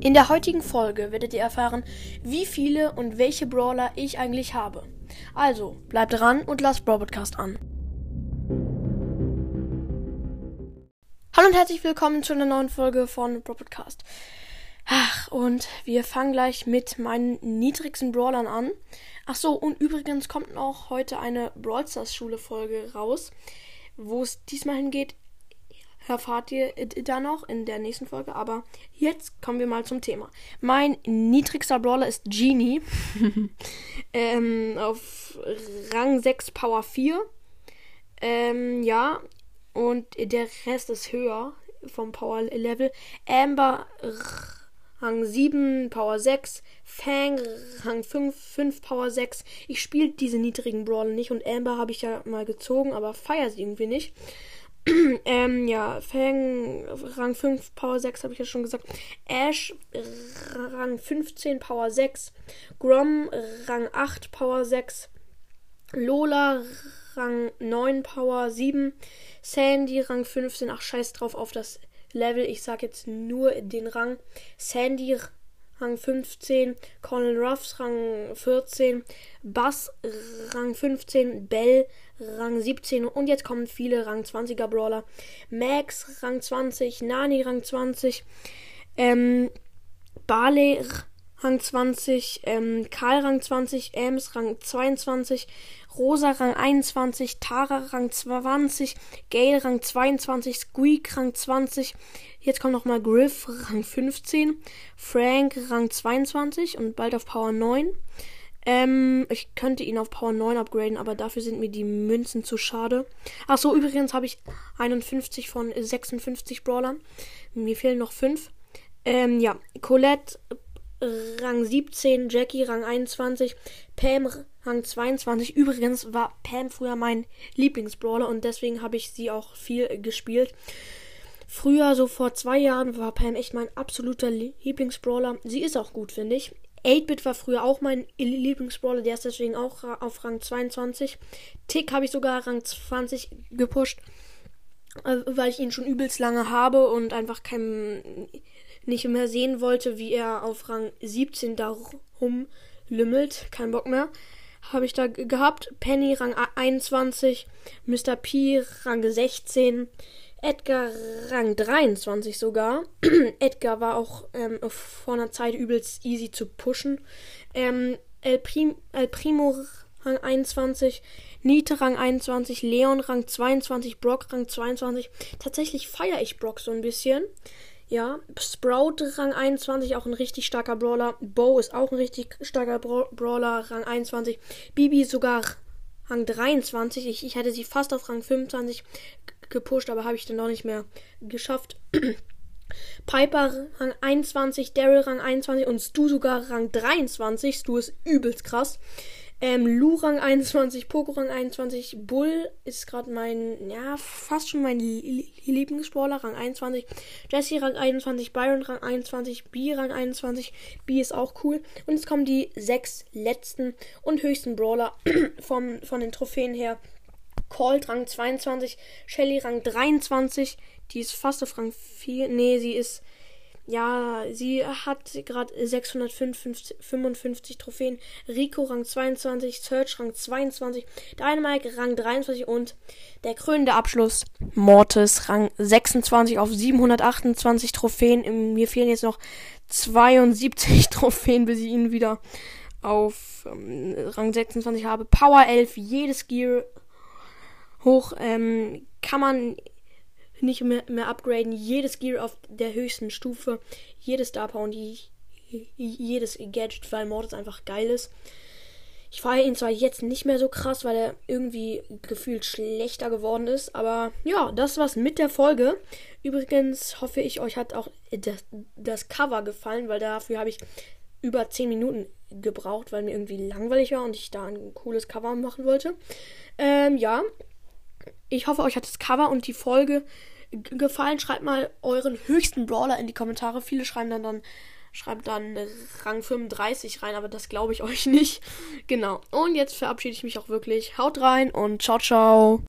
In der heutigen Folge werdet ihr erfahren, wie viele und welche Brawler ich eigentlich habe. Also, bleibt dran und lasst Brawl Podcast an. Hallo und herzlich willkommen zu einer neuen Folge von Brawl Podcast. Ach, und wir fangen gleich mit meinen niedrigsten Brawlern an. Ach so, und übrigens kommt noch heute eine Brawl Stars Schule Folge raus, wo es diesmal hingeht erfahrt ihr da noch in der nächsten Folge. Aber jetzt kommen wir mal zum Thema. Mein niedrigster Brawler ist Genie. ähm, auf Rang 6 Power 4. Ähm, ja. Und der Rest ist höher vom Power Level. Amber Rang 7, Power 6. Fang Rang 5, 5 Power 6. Ich spiele diese niedrigen Brawler nicht und Amber habe ich ja mal gezogen, aber feiere sie irgendwie nicht. ähm, ja, Fang Rang 5, Power 6, habe ich ja schon gesagt. Ash Rang 15, Power 6. Grom Rang 8, Power 6. Lola Rang 9, Power 7. Sandy Rang 15. Ach, scheiß drauf auf das Level. Ich sag jetzt nur den Rang. Sandy Rang 15, Colin Ruffs Rang 14, Bass Rang 15, Bell Rang 17 und jetzt kommen viele Rang 20er Brawler. Max Rang 20, Nani Rang 20, ähm, Barley Rang 20, ähm, Karl Rang 20, Ems Rang 22, Rosa Rang 21, Tara Rang 20, Gale Rang 22, Squeak Rang 20, jetzt kommt nochmal Griff Rang 15, Frank Rang 22 und bald auf Power 9. Ähm, ich könnte ihn auf Power 9 upgraden, aber dafür sind mir die Münzen zu schade. Ach so, übrigens habe ich 51 von 56 Brawlern. Mir fehlen noch 5. Ähm, ja, Colette Rang 17, Jackie Rang 21, Pam Rang 22. Übrigens war Pam früher mein Lieblingsbrawler und deswegen habe ich sie auch viel gespielt. Früher, so vor zwei Jahren, war Pam echt mein absoluter Lieblingsbrawler. Sie ist auch gut, finde ich. 8-Bit war früher auch mein Lieblingsbrawler, der ist deswegen auch auf Rang 22. Tick habe ich sogar Rang 20 gepusht, äh, weil ich ihn schon übelst lange habe und einfach kein nicht mehr sehen wollte, wie er auf Rang 17 da rumlümmelt. Kein Bock mehr. Habe ich da gehabt. Penny Rang 21, Mr. P Rang 16, Edgar Rang 23 sogar. Edgar war auch ähm, vor einer Zeit übelst easy zu pushen. Ähm, El, Prim El Primo Rang 21, Nite Rang 21, Leon Rang 22, Brock Rang 22. Tatsächlich feiere ich Brock so ein bisschen. Ja, Sprout Rang 21, auch ein richtig starker Brawler. Bo ist auch ein richtig starker Bra Brawler, Rang 21. Bibi sogar Rang 23. Ich, ich hätte sie fast auf Rang 25 gepusht, aber habe ich dann noch nicht mehr geschafft. Piper Rang 21, Daryl Rang 21 und Stu sogar Rang 23. Stu ist übelst krass. Ähm, Lu Rang 21, Poco Rang 21, Bull ist gerade mein, ja, fast schon mein Lieblingssportler, Rang 21, Jesse Rang 21, Byron Rang 21, B Rang 21, B ist auch cool. Und jetzt kommen die sechs letzten und höchsten Brawler vom, von den Trophäen her. Colt Rang 22, Shelly Rang 23, die ist fast auf Rang 4, nee, sie ist ja, sie hat gerade 655 Trophäen. Rico Rang 22, Search Rang 22, Dynamite Rang 23 und der krönende Abschluss Mortis Rang 26 auf 728 Trophäen. Mir fehlen jetzt noch 72 Trophäen, bis ich ihn wieder auf ähm, Rang 26 habe. Power 11, jedes Gear hoch. Ähm, kann man nicht mehr, mehr upgraden. Jedes Gear auf der höchsten Stufe, jedes Star Power und jedes Gadget, weil Mortis einfach geil ist. Ich feiere ihn zwar jetzt nicht mehr so krass, weil er irgendwie gefühlt schlechter geworden ist, aber ja, das war's mit der Folge. Übrigens hoffe ich, euch hat auch das, das Cover gefallen, weil dafür habe ich über 10 Minuten gebraucht, weil mir irgendwie langweilig war und ich da ein cooles Cover machen wollte. Ähm, ja, ich hoffe, euch hat das Cover und die Folge gefallen. Schreibt mal euren höchsten Brawler in die Kommentare. Viele schreiben dann dann schreibt dann Rang 35 rein, aber das glaube ich euch nicht. Genau. Und jetzt verabschiede ich mich auch wirklich. Haut rein und ciao ciao.